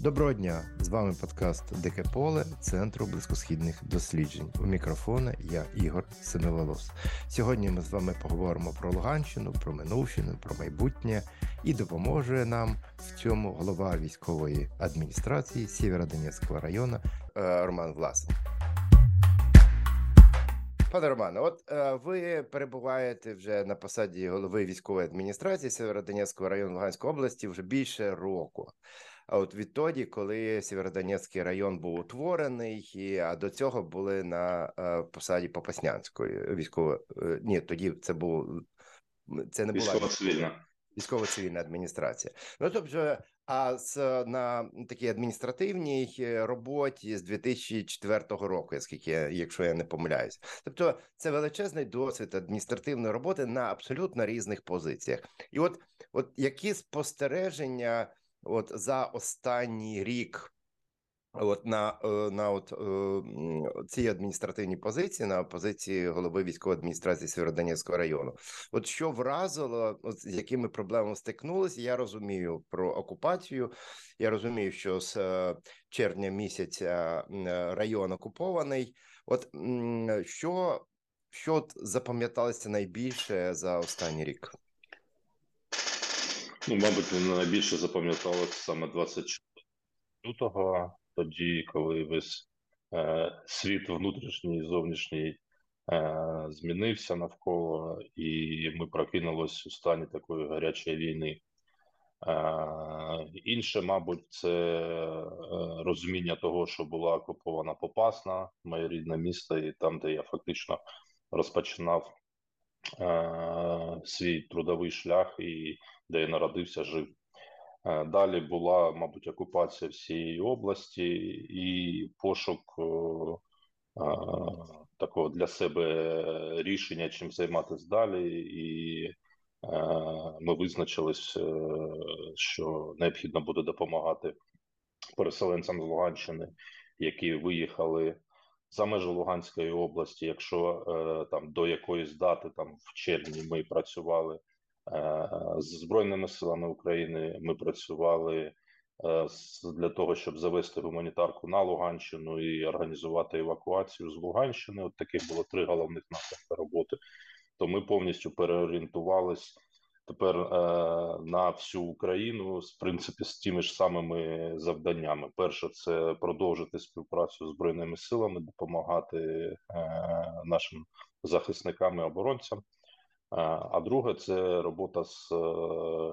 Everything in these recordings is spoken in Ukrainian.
Доброго дня! З вами подкаст Дике Поле Центру близькосхідних досліджень. У мікрофона я Ігор Синеволос. Сьогодні ми з вами поговоримо про Луганщину, про минувщину, про майбутнє і допоможе нам в цьому голова військової адміністрації Сєвєродонецького району е, Роман Власов. Пане Романе, от е, ви перебуваєте вже на посаді голови військової адміністрації Сєвєродонецького району Луганської області вже більше року. А от відтоді, коли Сєвєродонецький район був утворений, і, а до цього були на е, посаді Попаснянської військової е, ні, тоді це був це не була цивільна військово-цивільна. адміністрація. Ну тобто, а з на такій адміністративній роботі з 2004 року, оскільки якщо я не помиляюсь, тобто це величезний досвід адміністративної роботи на абсолютно різних позиціях, і от, от які спостереження от за останній рік. От на е, на от е, цій адміністративній позиції, на позиції голови військової адміністрації Сєвєродонецького району, от що вразило, от з якими проблемами стикнулися, я розумію про окупацію. Я розумію, що з е, червня місяця район окупований. От що що запам'яталося найбільше за останній рік? Ну, мабуть, найбільше запам'яталося саме 24 лютого, тоді, коли весь е, світ внутрішній і зовнішній е, змінився навколо, і ми прокинулись у стані такої гарячої війни. Е, інше, мабуть, це е, розуміння того, що була окупована Попасна, моє рідне місто, і там, де я фактично розпочинав свій трудовий шлях і де я народився, жив. Е, далі була, мабуть, окупація всієї області і пошук е, е, такого для себе рішення, чим займатися далі, і ми визначились, що необхідно буде допомагати переселенцям з Луганщини, які виїхали за межі Луганської області. Якщо там до якоїсь дати, там в червні, ми працювали. Е, з збройними силами України ми працювали е, для того, щоб завести гуманітарку на Луганщину і організувати евакуацію з Луганщини. От таких було три головних напрямки роботи. То ми повністю переорієнтувались тепер е, на всю Україну з принципі з тими ж самими завданнями. Перше, це продовжити співпрацю з збройними силами, допомагати е, нашим захисникам і оборонцям. А друге, це робота з е,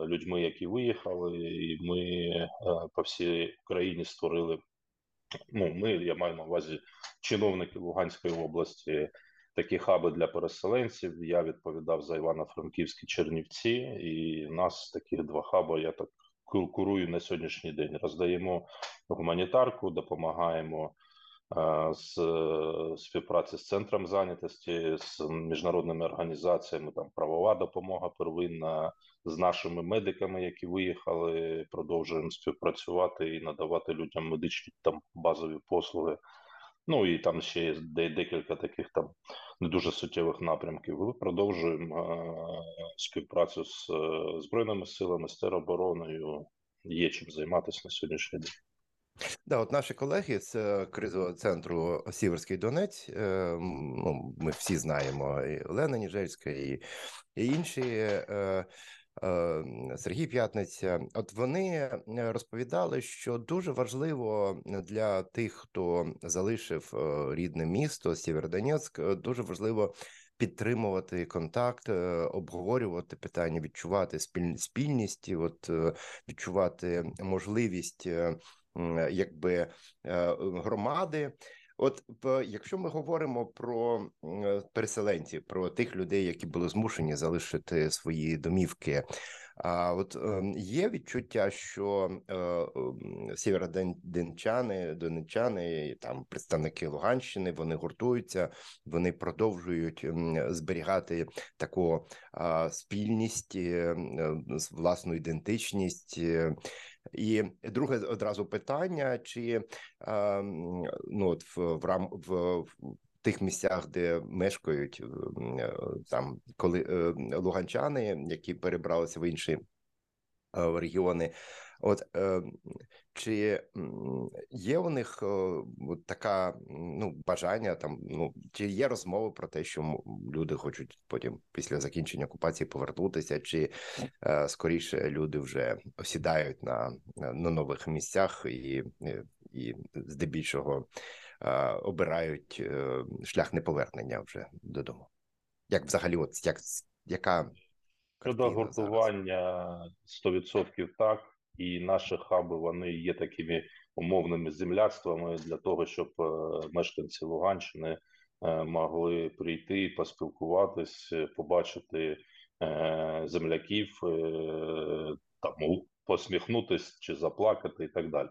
людьми, які виїхали, і ми е, по всій Україні створили. Ну, ми я маю на увазі чиновники Луганської області, такі хаби для переселенців. Я відповідав за Івано-Франківські Чернівці, і нас таких два хаби. Я так курую на сьогоднішній день. Роздаємо гуманітарку, допомагаємо з співпраці з центром зайнятості з міжнародними організаціями, там правова допомога первинна з нашими медиками, які виїхали, продовжуємо співпрацювати і надавати людям медичні там базові послуги. Ну і там ще є декілька таких там не дуже суттєвих напрямків. Ми продовжуємо співпрацю з е, збройними силами, з теробороною. Є чим займатися на сьогоднішній день. Да, от наші колеги з е, кризового центру Сіверський Донець, е, ну, ми всі знаємо і Олена Ніжельська, і, і інші. Е, Сергій П'ятниця, от вони розповідали, що дуже важливо для тих, хто залишив рідне місто Сєвєродонецьк, дуже важливо підтримувати контакт, обговорювати питання, відчувати спільність, от відчувати можливість якби е, громади. От якщо ми говоримо про переселенців, про тих людей, які були змушені залишити свої домівки, а от ем, є відчуття, що е, сєвєродончани, донечани, там представники Луганщини, вони гуртуються, вони продовжують зберігати таку спільність, е, власну ідентичність. І друге одразу питання: чи ну от в в в тих місцях, де мешкають е, там, коли е, луганчани, які перебралися в інші регіони. От чи є у них така ну бажання там? Ну чи є розмови про те, що люди хочуть потім після закінчення окупації повернутися, чи скоріше люди вже осідають на на нових місцях і, і здебільшого обирають е, шлях неповернення вже додому? Як взагалі, от як яка Щодо гуртування 100% так, і наші хаби вони є такими умовними земляцтвами для того, щоб е, мешканці Луганщини е, могли прийти, поспілкуватись, побачити земляків, там посміхнутись чи заплакати, і так далі.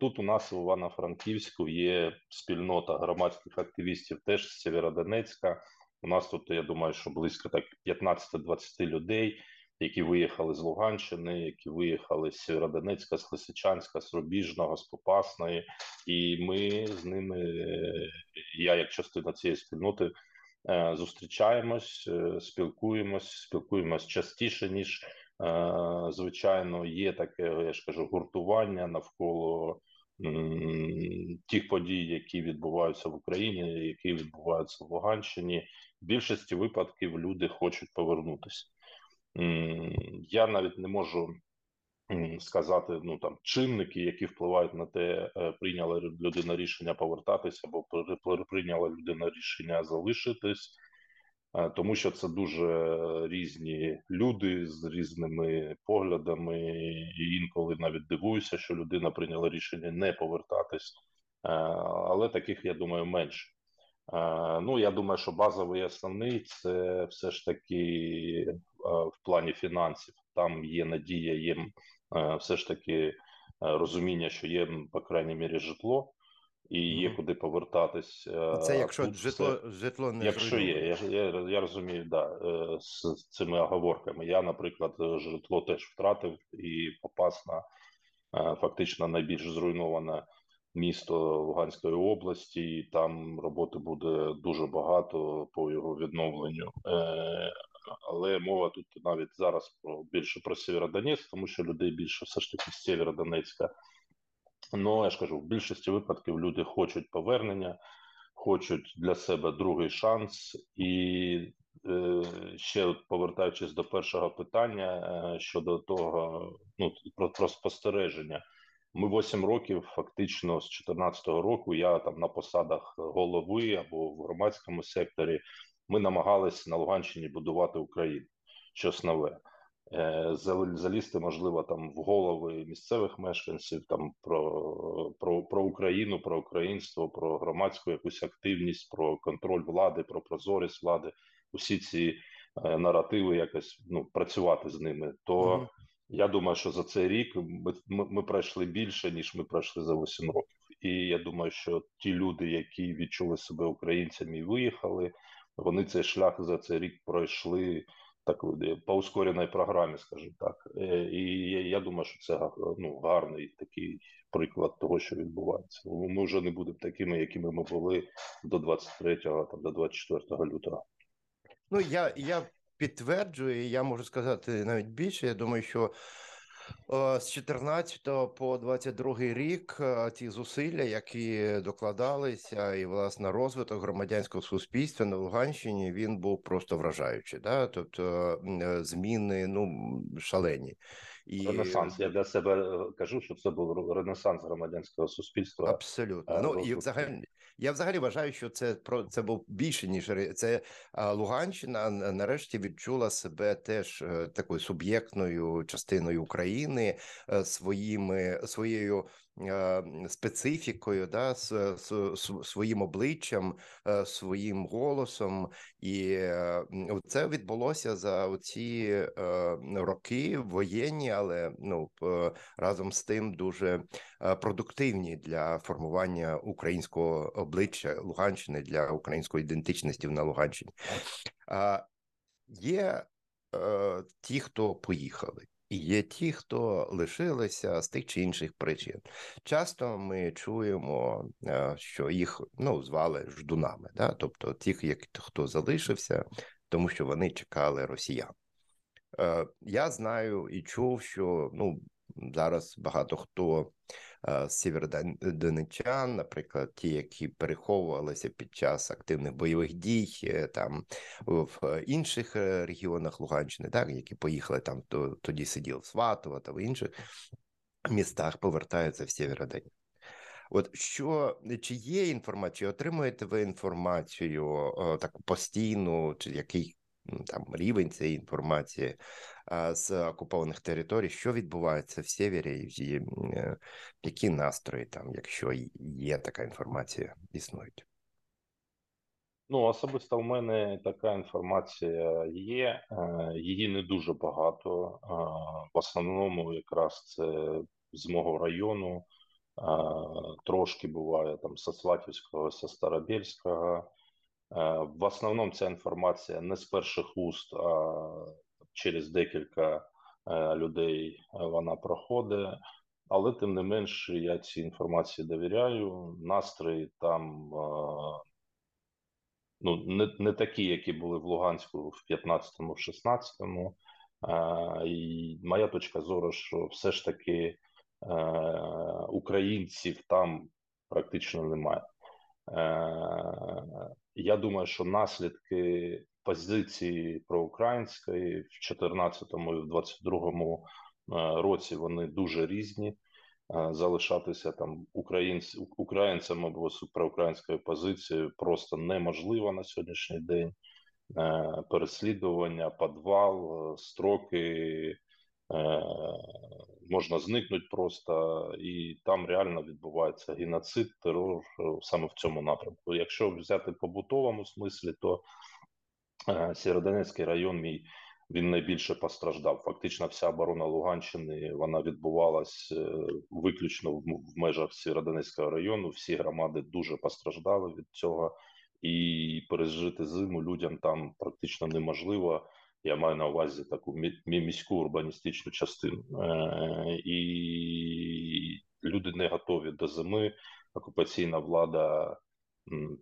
Тут у нас в Івано-Франківську є спільнота громадських активістів теж з Сєвєродонецька. У нас тут я думаю, що близько так 15-20 людей, які виїхали з Луганщини, які виїхали з Сєвєродонецька, з Лисичанська, з Рубіжного, з Попасної, і ми з ними, я як частина цієї спільноти, е, зустрічаємось, е, спілкуємось, спілкуємось частіше ніж. Е, звичайно, є таке, я ж кажу, гуртування навколо тих подій, які відбуваються в Україні, які відбуваються в Луганщині. В більшості випадків люди хочуть повернутися. Я навіть не можу сказати ну там чинники, які впливають на те, е, прийняла людина рішення повертатися, або прийняла людина рішення залишитись. Е, тому що це дуже різні люди з різними поглядами, і інколи навіть дивуюся, що людина прийняла рішення не повертатись, е, але таких я думаю менше. Е, ну я думаю, що базовий основний це все ж таки в плані фінансів. Там є надія, є все ж таки розуміння, що є по крайній мірі житло і є куди повертатись. Це якщо Тут житло все, житло не якщо є, я я, я розумію, да е, з цими оговорками. Я, наприклад, житло теж втратив і попас на е, фактично найбільш зруйноване місто Луганської області. і Там роботи буде дуже багато по його відновленню. Е, але мова тут навіть зараз про більше про Сєвєродонецьк, тому що людей більше все ж таки з Сєвєродонецька Ну я ж кажу, в більшості випадків люди хочуть повернення, хочуть для себе другий шанс, і е, ще повертаючись до першого питання е, щодо того, ну про, про спостереження. Ми 8 років, фактично, з 2014 року я там на посадах голови або в громадському секторі. Ми намагалися на Луганщині будувати Україну щось нове. Е, залізти, можливо, там в голови місцевих мешканців, там про про, про Україну, про українство, про громадську якусь активність, про контроль влади, про прозорість влади, усі ці е, наративи, якось ну працювати з ними. То mm -hmm. я думаю, що за цей рік ми, ми, ми пройшли більше ніж ми пройшли за 8 років. І я думаю, що ті люди, які відчули себе українцями і виїхали, вони цей шлях за цей рік пройшли так по ускореній програмі, скажімо так. Е, і я думаю, що це ну, гарний такий приклад того, що відбувається. Ми вже не будемо такими, якими ми були до 23-го, там до 24 лютого. Ну я я підтверджую, я можу сказати навіть більше. Я думаю, що Е, з 14 по 22 рік е, ті зусилля, які докладалися, і власне розвиток громадянського суспільства на Луганщині він був просто вражаючий. Да? Тобто е, зміни ну шалені. І... Ренесанс. Я для себе кажу, що це був ренесанс громадянського суспільства. Абсолютно. Ну і взагалі я взагалі вважаю, що це про це був більше ніж це Луганщина. Нарешті відчула себе теж е, такою суб'єктною частиною України е, своїми своєю Е, специфікою, да, з своїм обличчям, е, своїм голосом, і е, це відбулося за ці роки воєнні, але ну разом з тим дуже продуктивні для формування українського обличчя Луганщини для української ідентичності на Луганщині. Є ті, хто поїхали. І є ті, хто лишилися з тих чи інших причин. Часто ми чуємо, е, що їх ну звали ждунами, да? тобто тих, хто залишився, тому що вони чекали росіян. Я знаю і чув, що ну зараз багато хто з сєвєродонеччан, наприклад, ті, які переховувалися під час активних бойових дій, е, там в інших е, регіонах Луганщини, так які поїхали там, то тоді сидів в Сватово та в інших містах, повертаються в Сєвєродонецьк. От що чи є інформація, чи отримуєте ви інформацію о, таку постійну, чи який там рівень цієї інформації з окупованих територій, що відбувається в Сєвєрі, які настрої там, якщо є така інформація, існують? Ну, особисто в мене така інформація є, е, її не дуже багато. В основному, якраз це з мого району. Трошки буває там со Сватівського, Старобільського. В основному ця інформація не з перших уст, а через декілька е, людей вона проходить. Але тим не менш, я цій інформації довіряю. Настрої там ну, не не такі, які були в Луганську в 15-му, в 16-му. І моя точка зору, що все ж таки Е, українців там практично немає. Е, я думаю, що наслідки позиції проукраїнської в 2014 і в 2022 е, році вони дуже різні. Залишатися там українці, українцям або проукраїнською позицією просто неможливо на сьогоднішній день. Переслідування, підвал, строки Е, можна зникнути просто, і там реально відбувається геноцид, терор е, саме в цьому напрямку. Якщо взяти побутовому смислі, то е, Сєродонецький район мій він найбільше постраждав. Фактично, вся оборона Луганщини вона відбувалась виключно в межах Сєродонецького району. Всі громади дуже постраждали від цього, і пережити зиму людям там практично неможливо. Я маю на увазі таку міську урбаністичну частину, е, і люди не готові до зими. Окупаційна влада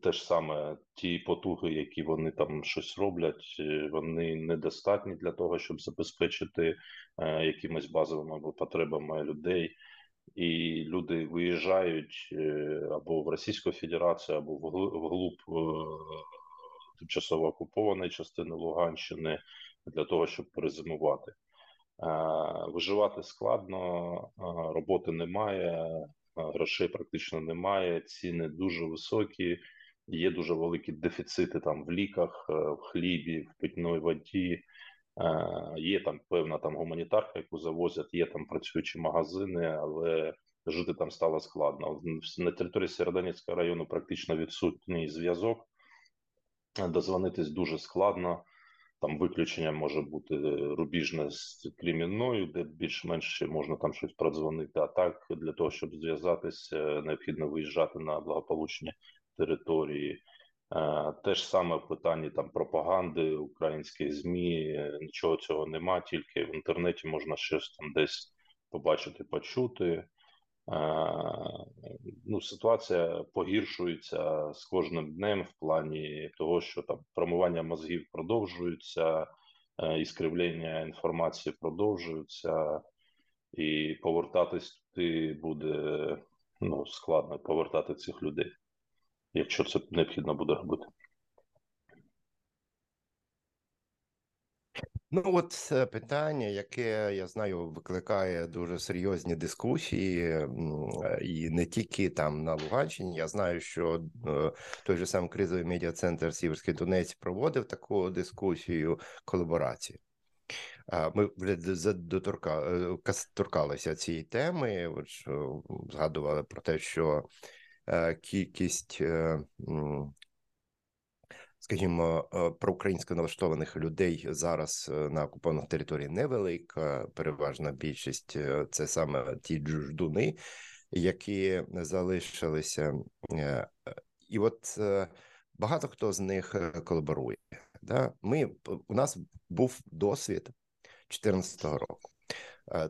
теж саме ті потуги, які вони там щось роблять, е, вони недостатні для того, щоб забезпечити е, якимись базовими потребами людей. І люди виїжджають або в Російську Федерацію, або вглуб тимчасово окупованої частини Луганщини для того, щоб перезимувати. Виживати складно, роботи немає, грошей практично немає, ціни дуже високі, є дуже великі дефіцити там в ліках, е, в хлібі, в питної воді. Є там певна там гуманітарка, яку завозять, є там працюючі магазини, але жити там стало складно. На території Сєродонецького району практично відсутній зв'язок. Дозвонитись дуже складно. Там виключення може бути рубіжне з Клімінною, де більш-менш ще можна там щось продзвонити. А так для того, щоб зв'язатися, необхідно виїжджати на благополучні території. Е, те ж саме в питанні там пропаганди, української змі нічого цього нема, тільки в інтернеті можна щось там десь побачити, почути. Ну, Ситуація погіршується з кожним днем в плані того, що там промивання мозгів продовжується, е, іскривлення інформації продовжуються, і повертатись туди буде ну, складно повертати цих людей, якщо це необхідно буде робити. Ну, от питання, яке я знаю, викликає дуже серйозні дискусії, і не тільки там на Луганщині. Я знаю, що е, той же сам кризовий медіа центр Сіверський Донець проводив таку дискусію колаборації. Ми доторкалися е, цієї теми. Згадували про те, що е, кількість скажімо, е, проукраїнсько налаштованих людей зараз е, на окупованих територіях невелика. Переважна більшість е, це саме ті джуждуни, які залишилися, і от багато хто з них колаборує. Да? Ми у нас був досвід 2014 року.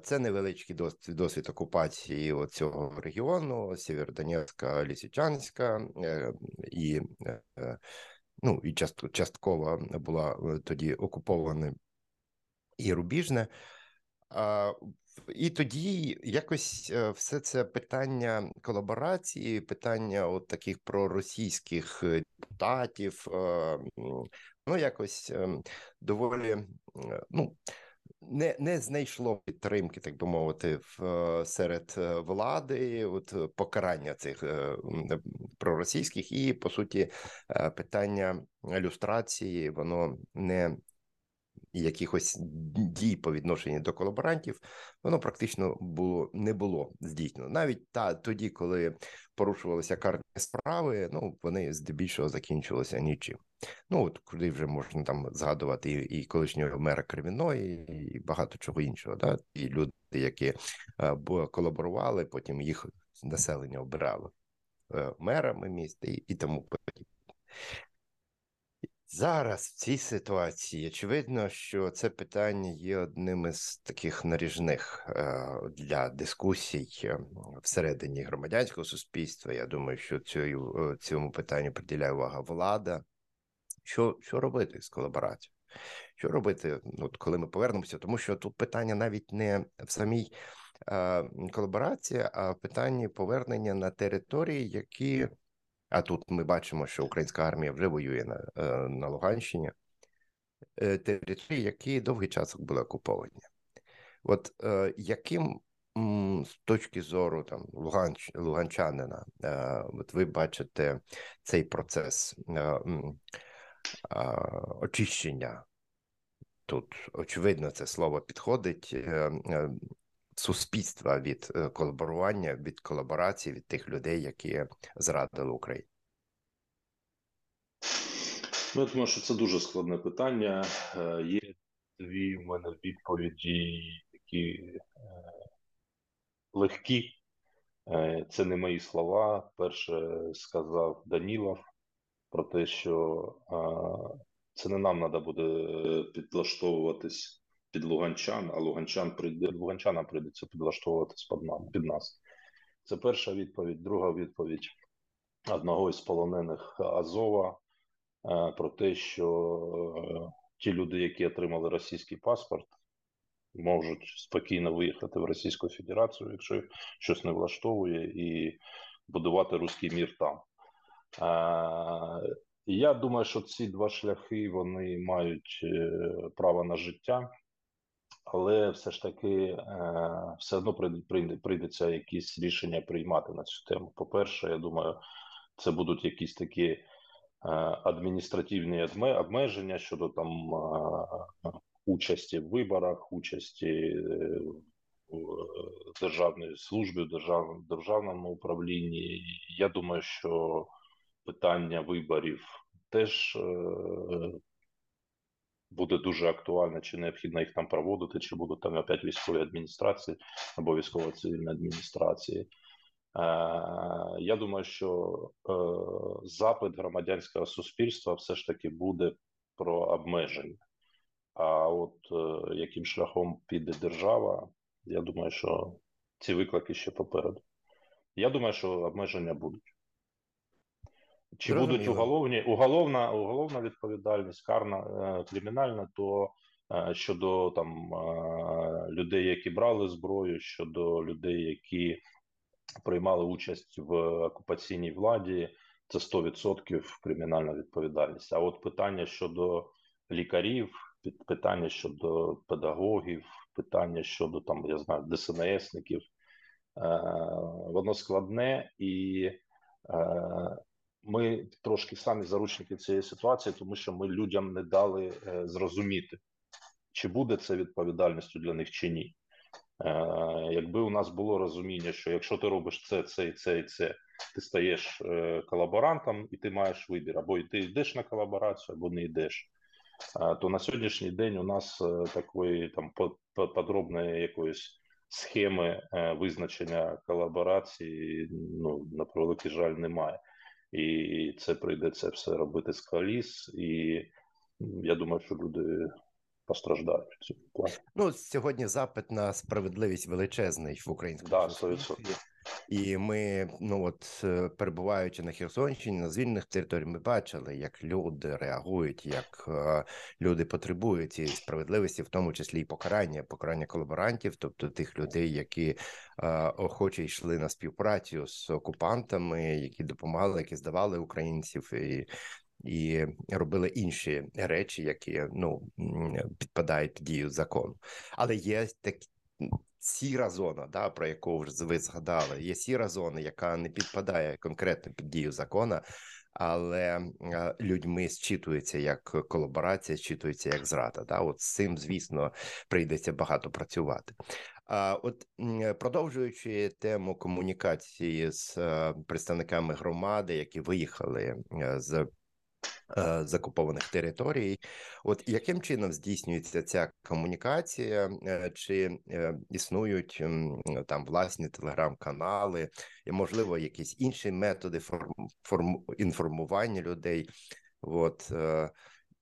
Це невеличкий досвід досвід окупації цього регіону: Сєвєродонецька, Лісичанська і ну і частково була е, тоді окупована і Рубіжне. І тоді якось е, все це питання колаборації, питання от таких проросійських е, депутатів, ну якось ем, доволі ну. Не не знайшло підтримки, так би мовити, в серед влади, от покарання цих проросійських, і по суті питання люстрації воно не якихось дій по відношенню до колаборантів, воно практично було не було здійснено. Навіть та тоді, коли порушувалися карні справи, ну вони здебільшого закінчувалися нічим. Ну от куди вже можна там згадувати і, колишнього мера Креміної, і багато чого іншого. Да? І люди, які е, колаборували, потім їх населення обирало е, мерами міста і, і тому подібне. Зараз в цій ситуації очевидно, що це питання є одним із таких наріжних е, для дискусій е, всередині громадянського суспільства. Я думаю, що цю, е, цьому питанню приділяє увага влада. Що що робити з колаборацією? Що робити, от коли ми повернемося? Тому що тут питання навіть не в самій колаборації, а в питанні повернення на території, які а тут ми бачимо, що українська армія вже воює на е, на Луганщині, е, території, які довгий час були окуповані. От е, яким з точки зору там Луганч, Луганчанина, от ви бачите цей процес очищення? Тут очевидно це слово підходить суспільства від е, колаборування, від колаборації від тих людей, які зрадили Україну? Ну, я думаю, що це дуже складне питання. Е, є дві в мене відповіді, які е, легкі. Це не мої слова. Перше сказав Данілов про те, що це не нам треба буде підлаштовуватись під Луганчан, а Луганчан прийде Луганчанам прийдеться підлаштовуватись під нам під нас. Це перша відповідь. Друга відповідь одного із полонених Азова е, про те, що е, ті люди, які отримали російський паспорт, можуть спокійно виїхати в Російську Федерацію, якщо щось не влаштовує, і будувати руський мір там. Е, я думаю, що ці два шляхи вони мають право на життя але все ж таки е, все одно прийдеться якісь рішення приймати на цю тему. По-перше, я думаю, це будуть якісь такі е, адміністративні обмеження щодо там е, участі в виборах, участі в державній службі, в держав, державному управлінні. Я думаю, що питання виборів теж буде дуже актуальна, чи необхідно їх там проводити, чи будуть там опять військові адміністрації або військово-цивільні адміністрації. Е, я думаю, що е, запит громадянського суспільства все ж таки буде про обмеження. А от е, яким шляхом піде держава, я думаю, що ці виклики ще попереду. Я думаю, що обмеження будуть. Чи Зрозуміло. будуть уголовні уголовна уголовна відповідальність, карна е, кримінальна, то е, щодо там е, людей, які брали зброю, щодо людей, які приймали участь в окупаційній владі, це 100% кримінальна відповідальність. А от питання щодо лікарів, питання щодо педагогів, питання щодо там я знаю ДСНСників, воно складне і ми трошки самі заручники цієї ситуації, тому що ми людям не дали е, зрозуміти, чи буде це відповідальністю для них чи ні. Е, якби у нас було розуміння, що якщо ти робиш це, це і це і це, ти стаєш е, колаборантом і ти маєш вибір, або ти йдеш на колаборацію, або не йдеш. То на сьогоднішній день у нас такої там подробної якоїсь схеми визначення колаборації, ну на превеликий жаль, немає і це прийдеться все робити з коліс, і я думаю, що люди постраждають в Ну сьогодні запит на справедливість величезний в українському да, суспільстві. І ми, ну от перебуваючи на Херсонщині, на звільнених територіях, ми бачили, як люди реагують, як люди потребують цієї справедливості, в тому числі і покарання, покарання колаборантів, тобто тих людей, які охоче йшли на співпрацю з окупантами, які допомагали, які здавали українців і і робили інші речі, які ну підпадають під дію закону. Але є такі. Сіра зона, да, про яку ви згадали, є сіра зона, яка не підпадає конкретно під дію закону, але людьми зчитується як колаборація, зчитується як зрада. Да? От з цим, звісно, прийдеться багато працювати. А от продовжуючи тему комунікації з е, представниками громади, які виїхали е, Е, закупованих територій, от яким чином здійснюється ця комунікація, е, чи е, існують там власні телеграм-канали, і можливо якісь інші методи форм, форм інформування людей? От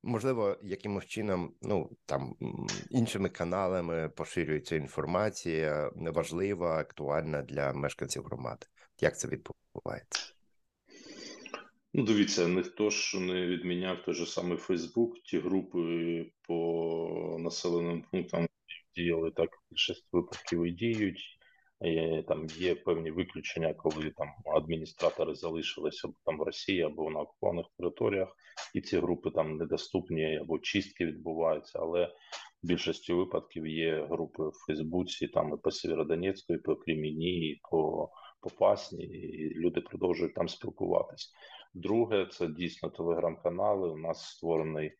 можливо, якимось чином, ну там іншими каналами поширюється інформація важлива, актуальна для мешканців громади. Як це відбувається? Ну, дивіться, ніхто ж не відміняв той же самий Фейсбук, ті групи по населеним пунктам діяли так, більшість випадків і діють. Там є певні виключення, коли там адміністратори залишилися там в Росії або на окупованих територіях, і ці групи там недоступні або чистки відбуваються. Але в більшості випадків є групи в Фейсбуці, там і по Сєвєродонецьку, і по Креміні, і по Попасні, і люди продовжують там спілкуватись. Друге, це дійсно телеграм-канали. У нас створений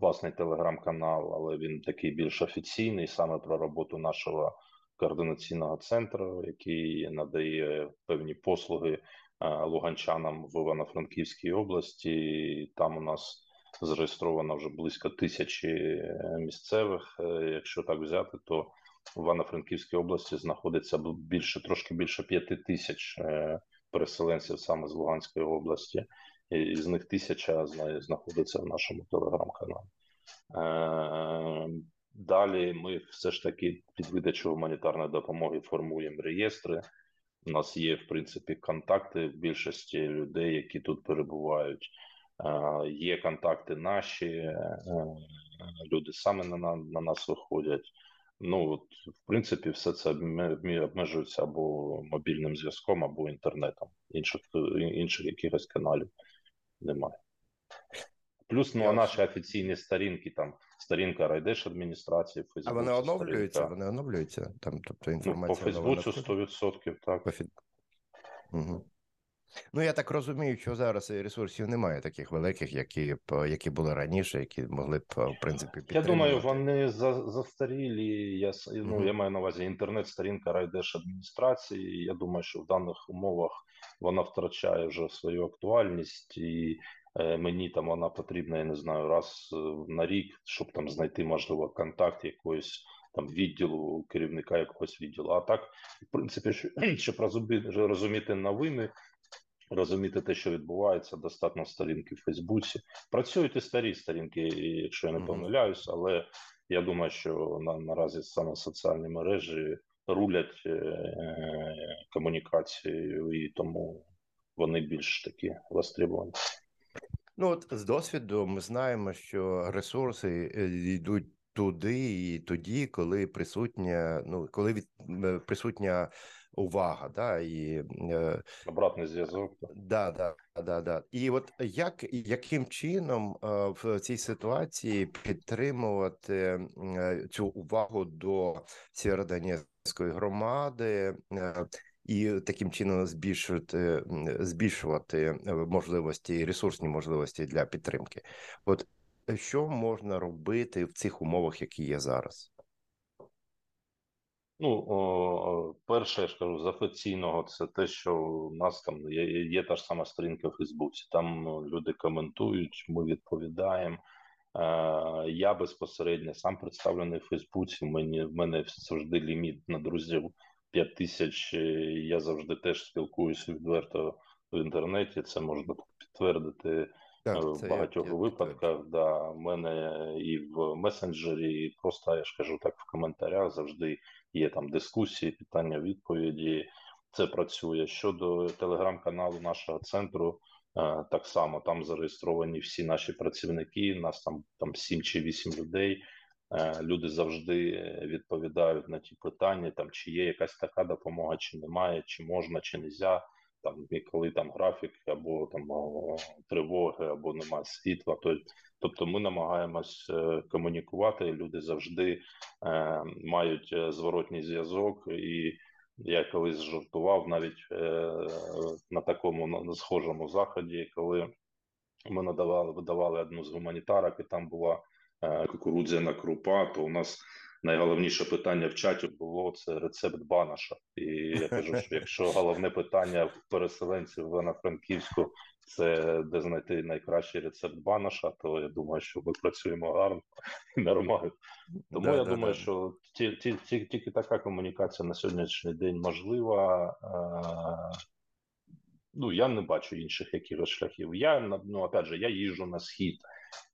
власний телеграм-канал, але він такий більш офіційний, саме про роботу нашого координаційного центру, який надає певні послуги е, луганчанам в Івано-Франківській області. Там у нас зареєстровано вже близько тисячі е, місцевих. Е, якщо так взяти, то в Івано-Франківській області знаходиться більше трошки більше п'яти тисяч переселенців саме з Луганської області, і з них тисяча знаходиться в нашому телеграм-каналі. Е, далі ми все ж таки під видачу гуманітарної допомоги формуємо реєстри. У нас є, в принципі, контакти в більшості людей, які тут перебувають. Е, є контакти наші, е, люди саме на, на нас виходять. Ну от в принципі, все це обмежується або мобільним зв'язком, або інтернетом. Інших інших якихось каналів немає. Плюс ну, наші офіційні сторінки, там сторінка райдержадміністрації, Фейсбуці. А вони оновлюються? Сторінка. Вони оновлюються там, тобто інформація. Ну, по Фейсбуці 100%, так. По... Угу. Ну я так розумію, що зараз ресурсів немає таких великих, які б які були раніше, які могли б в принципі підтримувати. Я думаю, вони за, застарілі. Я ну mm-hmm. я маю на увазі інтернет-сторінка райдержадміністрації. Я думаю, що в даних умовах вона втрачає вже свою актуальність, і е, мені там вона потрібна, я не знаю, раз е, на рік, щоб там знайти можливо контакт якоїсь. Там відділу керівника якогось відділу. А так, в принципі, щоб розуміти новини, розуміти те, що відбувається, достатньо сторінки в Фейсбуці. Працюють і старі сторінки, якщо я не помиляюсь, але я думаю, що на наразі саме соціальні мережі рулять е, комунікацією, і тому вони більш такі востребовані. Ну от з досвіду ми знаємо, що ресурси е, йдуть туди і тоді, коли присутня, ну коли від е, присутня увага, да і е, обратний зв'язок. Да, да, да, да. І от як яким чином е, в цій ситуації підтримувати е, цю увагу до Сєвєродонецької громади? І таким чином збільшувати збільшувати можливості ресурсні можливості для підтримки. От що можна робити в цих умовах, які є зараз? Ну, о, перше, я ж кажу, з офіційного це те, що у нас там є є та ж сама сторінка в Фейсбуці. Там ну, люди коментують, ми відповідаємо. Е, Я безпосередньо сам представлений в Фейсбуці. Мені в мене завжди ліміт на друзів 5 тисяч. Я завжди теж спілкуюся відверто в інтернеті. Це можна підтвердити. Так, в багатьох я, випадках я... да, в мене і в месенджері, і просто я ж кажу так в коментарях завжди є там дискусії, питання, відповіді. це працює. Щодо телеграм-каналу нашого центру, так само там зареєстровані всі наші працівники. Нас там там 7 чи 8 людей. Люди завжди відповідають на ті питання, там чи є якась така допомога, чи немає, чи можна, чи не можна там і коли там графік, або там тривоги, або немає світла. То, тобто ми намагаємось е, комунікувати. Люди завжди е, мають е, зворотній зв'язок, і я колись жартував навіть е, на такому на схожому заході, коли ми надавали видавали одну з гуманітарок, і там була е, кукурудзяна крупа. То у нас найголовніше питання в чаті було це рецепт банаша. І я кажу, що якщо головне питання в переселенців в Івано-Франківську це де знайти найкращий рецепт банаша, то я думаю, що ми працюємо гарно і нормально. Тому да, я да, думаю, да. що ті, ті, ті, тільки така комунікація на сьогоднішній день можлива. Ну, я не бачу інших якихось шляхів. Я ну опять же, я їжджу на схід,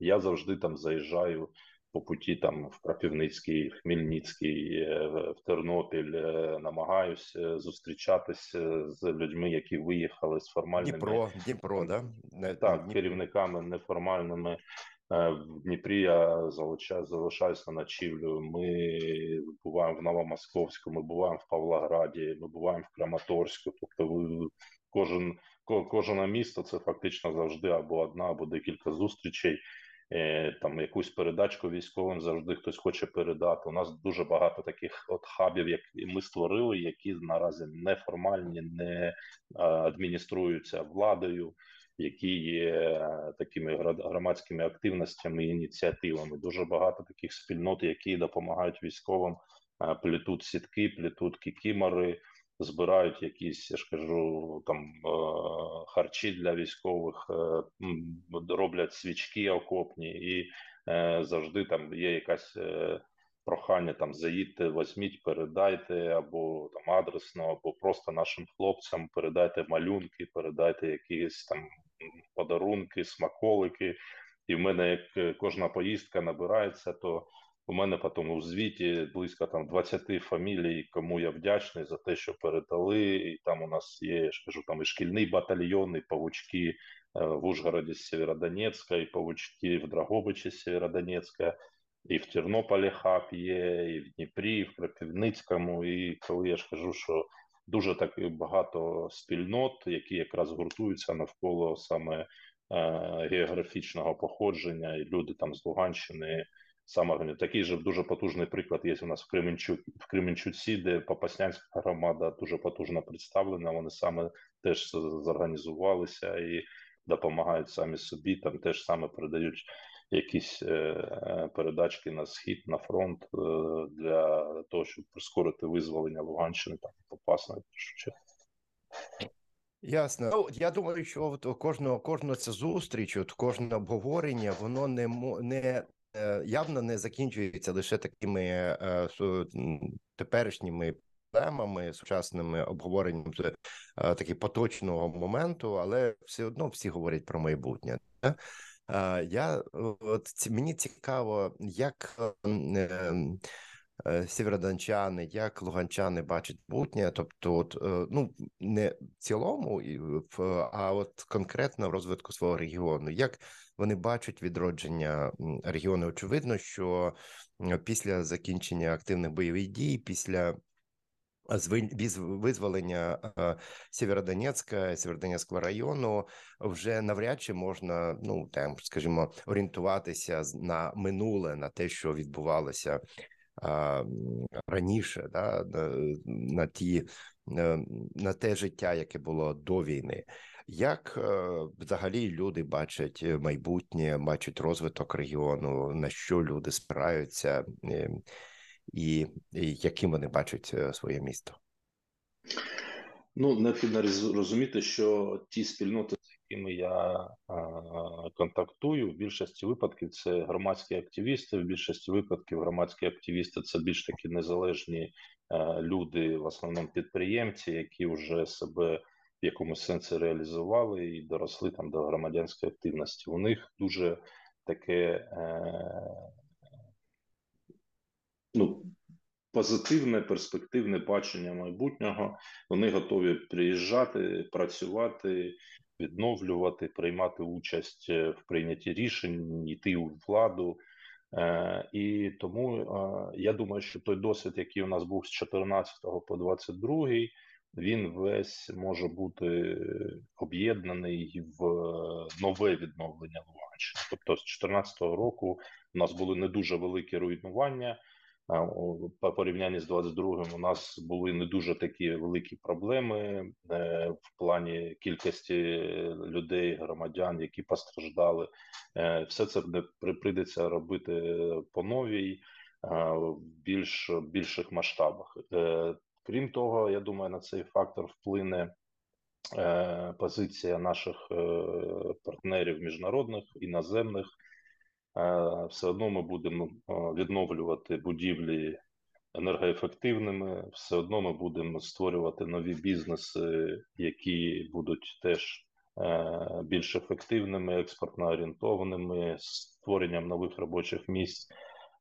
я завжди там заїжджаю по путі там в Крапівницький, в Хмельницький, е, в Тернопіль е, намагаюся зустрічатися з людьми, які виїхали з формальними Дніпро, Дніпро, да? Не, так, Дніпро. керівниками неформальними. Е, в Дніпрі я залишаюся на ночівлю. Ми буваємо в Новомосковську, ми буваємо в Павлограді, ми буваємо в Краматорську. Тобто, кожен кожне місто це фактично завжди або одна, або декілька зустрічей. Е, там якусь передачку військовим завжди хтось хоче передати. У нас дуже багато таких от хабів, як ми створили, які наразі неформальні, не адмініструються владою, які є такими громадськими активностями і ініціативами. Дуже багато таких спільнот, які допомагають військовим, плетуть сітки, плетуть кікімори збирають якісь, я ж кажу, там е, харчі для військових, е, роблять свічки окопні, і е, завжди там є якась. Прохання там заїдьте, візьміть, передайте або там адресно, або просто нашим хлопцям передайте малюнки, передайте якісь там подарунки, смаколики. І в мене як кожна поїздка набирається, то у мене потім у звіті близько там 20 фамілій, кому я вдячний за те, що передали. І там у нас є, я ж кажу, там і шкільний батальйон, і павучки е, в Ужгороді з Сєвєродонецька, і павучки в Драгобичі з Сєвєродонецька, і в Тернополі хаб є, і в Дніпрі, і в Крапівницькому. І коли я ж кажу, що дуже так багато спільнот, які якраз гуртуються навколо саме е, географічного походження, і люди там з Луганщини. Саме такий же дуже потужний приклад є у нас в Кременчу в Кременчуці, де Попаснянська громада дуже потужно представлена. Вони саме теж зорганізувалися і допомагають самі собі. Там теж саме передають якісь е, передачки на схід на фронт е, для того, щоб прискорити визволення Луганщини там Попасної. Ясно. Ну, я думаю, що от кожного кожна ця зустріч, от кожне обговорення, воно не не Е, явно не закінчується лише такими е, теперішніми проблемами, сучасними обговоренням е, таки поточного моменту, але все одно всі говорять про майбутнє. Я от мені цікаво, як сєвєродончани, як луганчани бачать майбутнє, тобто, от, ну не в цілому, а от конкретно в розвитку свого регіону. Як вони бачать відродження регіону. Очевидно, що після закінчення активних бойових дій, після визволення Сєвєродонецька, Сєвєродонецького району вже навряд чи можна, ну там, скажімо, орієнтуватися на минуле, на те, що відбувалося раніше, да, на ті на те життя, яке було до війни. Як е, взагалі люди бачать е, майбутнє, бачать розвиток регіону, на що люди спираються, е, і, і яким вони бачать своє місто? Ну необхідно розуміти, що ті спільноти, якими я контактую, в більшості випадків це громадські активісти. В більшості випадків громадські активісти це більш такі незалежні а, люди, в основному підприємці, які вже себе в якомусь сенсі реалізували і доросли там до громадянської активності. У них дуже таке е, ну, позитивне перспективне бачення майбутнього. Вони готові приїжджати, працювати, відновлювати, приймати участь в прийнятті рішень, йти у владу. Е, і тому е, я думаю, що той досвід, який у нас був з 14 по 22, він весь може бути об'єднаний в нове відновлення Луганщини. Тобто, з 2014 року у нас були не дуже великі руйнування. По порівнянні з 22-м у нас були не дуже такі великі проблеми е, в плані кількості людей, громадян, які постраждали. Е, все це прийдеться робити по новій в більш більших масштабах. Е, крім того, я думаю, на цей фактор вплине. Позиція наших партнерів міжнародних іноземних все одно ми будемо відновлювати будівлі енергоефективними, все одно ми будемо створювати нові бізнеси, які будуть теж е, більш ефективними, експортно орієнтованими, створенням нових робочих місць.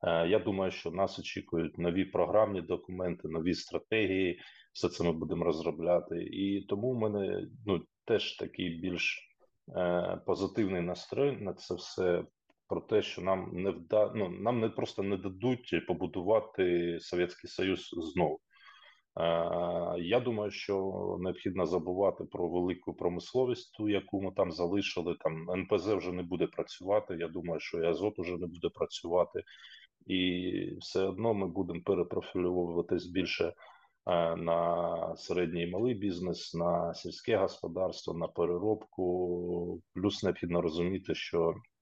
Е, я думаю, що нас очікують нові програмні документи, нові стратегії. Все це ми будемо розробляти, і тому в мене ну теж такий більш е, позитивний настрой на це все про те, що нам не вда... ну, нам не просто не дадуть побудувати Совєтський Союз знову. Я думаю, що необхідно забувати про велику промисловість, ту, яку ми там залишили. Там НПЗ вже не буде працювати. Я думаю, що і Азот вже не буде працювати, і все одно ми будемо перепрофілюватись більше на середній і малий бізнес, на сільське господарство, на переробку. Плюс необхідно розуміти, що Е,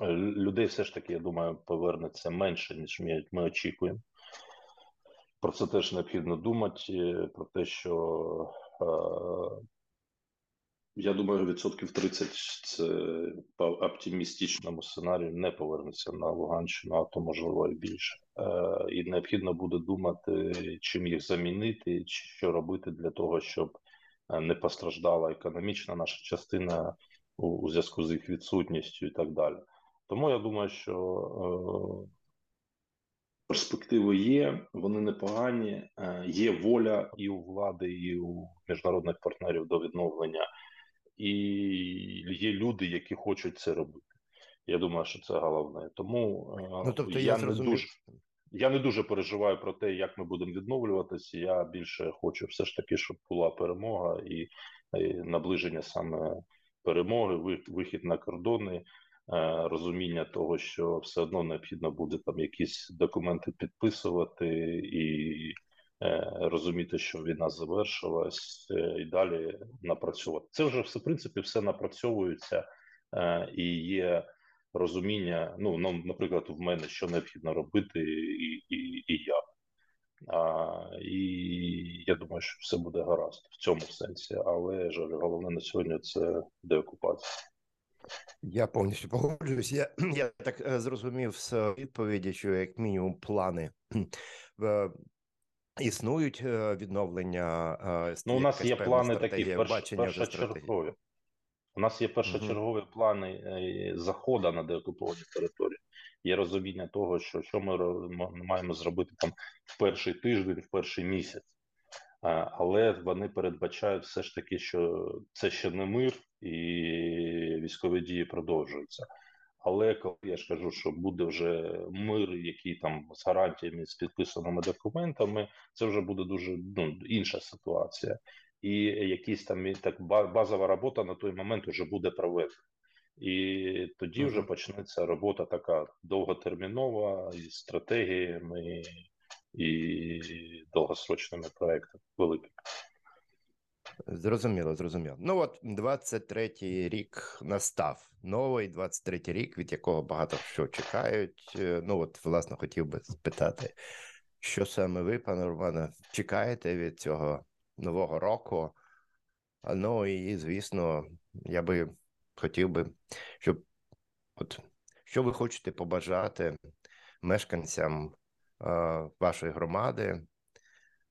людей все ж таки, я думаю, повернеться менше, ніж ми, ми очікуємо. Про це теж необхідно думати, про те, що е, я думаю, відсотків 30 це по оптимістичному сценарію не повернеться на Луганщину, а то можливо і більше. Е, І необхідно буде думати, чим їх замінити, що робити для того, щоб е, не постраждала економічна наша частина у, у зв'язку з їх відсутністю і так далі. Тому я думаю, що е, перспективи є, вони непогані, е, є воля і у влади, і у міжнародних партнерів до відновлення, і є люди, які хочуть це робити. Я думаю, що це головне. Тому е, ну, тобто я, я не дуже. Я не дуже переживаю про те, як ми будемо відновлюватися. Я більше хочу все ж таки, щоб була перемога і, і наближення саме перемоги, вихід на кордони, розуміння того, що все одно необхідно буде там якісь документи підписувати і е, розуміти, що війна завершилась, е, і далі напрацьовувати. Це вже все в принципі все напрацьовується і є розуміння. Ну нам, наприклад, в мене що необхідно робити, і і, і як. А, І я думаю, що все буде гаразд в цьому сенсі, але жаль, головне на сьогодні це деокупація. Я повністю погоджуюсь. Я я так е, зрозумів з відповіді, що як мінімум плани існують е, відновлення. Ну, у нас є плани такі перш, першочергові. У нас є першочергові угу. плани е, заходу на деокуповані території. Є розуміння того, що що ми маємо зробити там в перший тиждень, в перший місяць. Але вони передбачають все ж таки, що це ще не мир, і військові дії продовжуються. Але коли я ж кажу, що буде вже мир, який там з гарантіями з підписаними документами, це вже буде дуже ну, інша ситуація, і якісь там так базова робота на той момент вже буде проведена. І тоді вже почнеться робота така довготермінова із стратегіями і довгосрочними проектами великими. Зрозуміло, зрозуміло. Ну от 23-й рік настав новий 23-й рік, від якого багато що чекають. Е, ну от, власне, хотів би спитати, що саме ви, пане Романе, чекаєте від цього нового року? Ну і звісно, я би хотів би, щоб от що ви хочете побажати мешканцям вашої громади,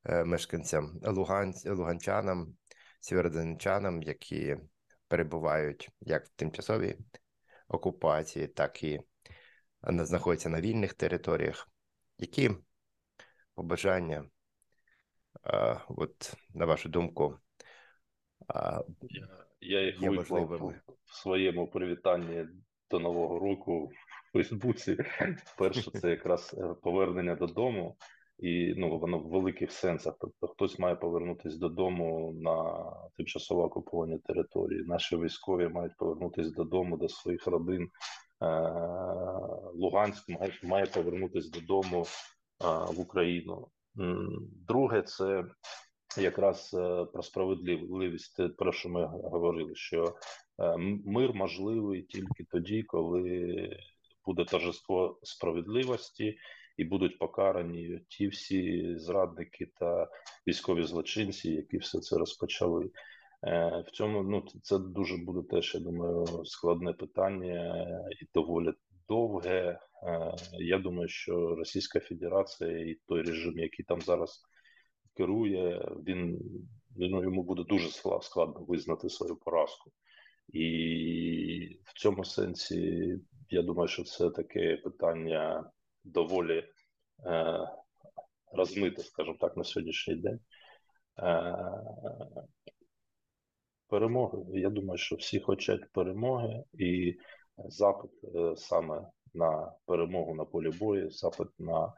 е, мешканцям Луган, Луганчанам сєвєродонечанам, які перебувають як в тимчасовій окупації, так і знаходяться на вільних територіях, які побажання. От на вашу думку, я, їх виклав в своєму привітанні до Нового року Фейсбуці. Перше, це якраз е, повернення додому, і ну воно в великих сенсах. Тобто, хтось має повернутися додому на тимчасово окуповані території. Наші військові мають повернутися додому до своїх родин. Е, Луганськ має, повернутися додому е, в Україну. Друге, це якраз про справедливість. Про що ми говорили, що мир можливий тільки тоді, коли буде торжество справедливості, і будуть покарані ті всі зрадники та військові злочинці, які все це розпочали. Е, в цьому ну це дуже буде теж, я думаю, складне питання і доволі довге. Е, я думаю, що Російська Федерація і той режим, який там зараз керує, він ну, йому буде дуже складно визнати свою поразку. І в цьому сенсі я думаю, що це таке питання доволі е, розмите, скажімо так, на сьогоднішній день. Е, Перемоги. Я думаю, що всі хочуть перемоги, і запит е, саме на перемогу на полі бою, запит на е,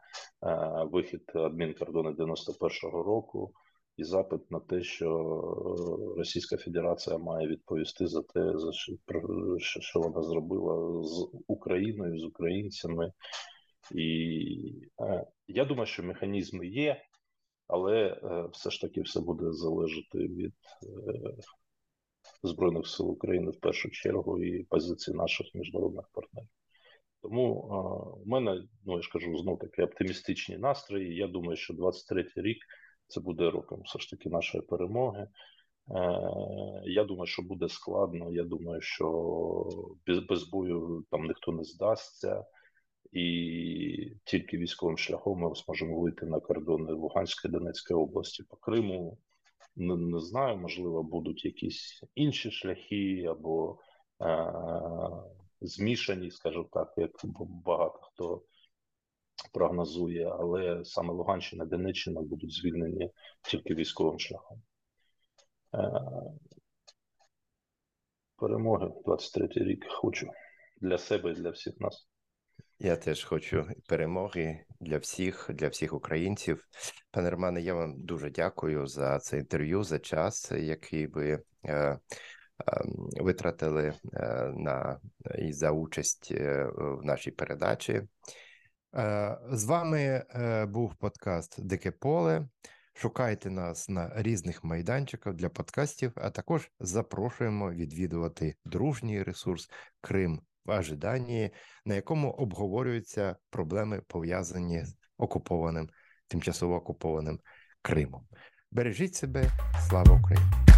вихід адмінкордону 91-го року і запит на те, що е, Російська Федерація має відповісти за те, за що, що вона зробила з Україною, з українцями. І е, я думаю, що механізми є, але е, все ж таки все буде залежати від Збройних сил України в першу чергу і позиції наших міжнародних партнерів. Тому у мене, ну я ж кажу, знов таки оптимістичні настрої. Я думаю, що 23-й рік це буде роком все ж таки нашої перемоги. Е, я думаю, що буде складно. Я думаю, що без, без бою там ніхто не здасться, і тільки військовим шляхом ми зможемо вийти на кордони Луганської Донецької області по Криму. Не, не знаю, можливо, будуть якісь інші шляхи або е, змішані, скажімо так, як багато хто прогнозує, але саме Луганщина, Донеччина будуть звільнені тільки військовим шляхом. Е, перемоги 23 рік хочу для себе і для всіх нас. Я теж хочу перемоги для всіх, для всіх українців. Пане Романе, я вам дуже дякую за це інтерв'ю, за час, який ви е, е, витратили е, на і за участь е, в нашій передачі. Е, з вами е, був подкаст Дике Поле. Шукайте нас на різних майданчиках для подкастів, а також запрошуємо відвідувати дружній ресурс Крим в ожиданні, на якому обговорюються проблеми пов'язані з окупованим, тимчасово окупованим Кримом. Бережіть себе, слава Україні!